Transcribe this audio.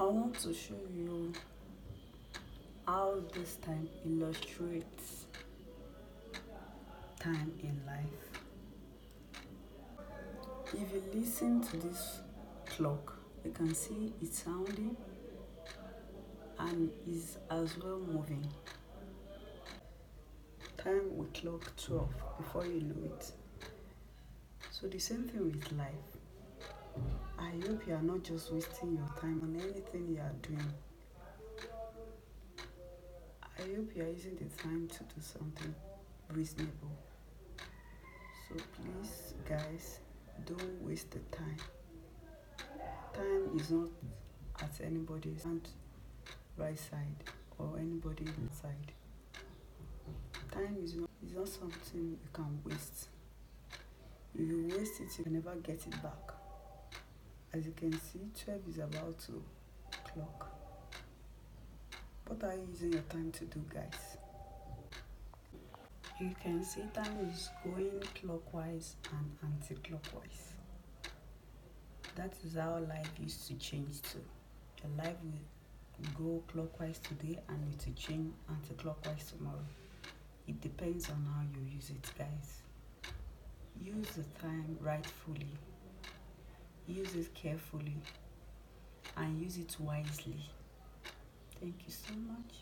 I want to show you how this time illustrates time in life. If you listen to this clock, you can see it's sounding and is as well moving. Time will clock 12 before you know it. So the same thing with life. I hope you are not just wasting your time on anything you are doing. I hope you are using the time to do something reasonable. So please, guys, don't waste the time. Time is not at anybody's right side or anybody's side. Time is not, is not something you can waste. If you waste it, you never get it back. As you can see, 12 is about to clock. What are you using your time to do, guys? You can see time is going clockwise and anti-clockwise. That is how life used to change too. Your life will go clockwise today and it will change anti-clockwise tomorrow. It depends on how you use it, guys. Use the time rightfully. Use it carefully and use it wisely. Thank you so much.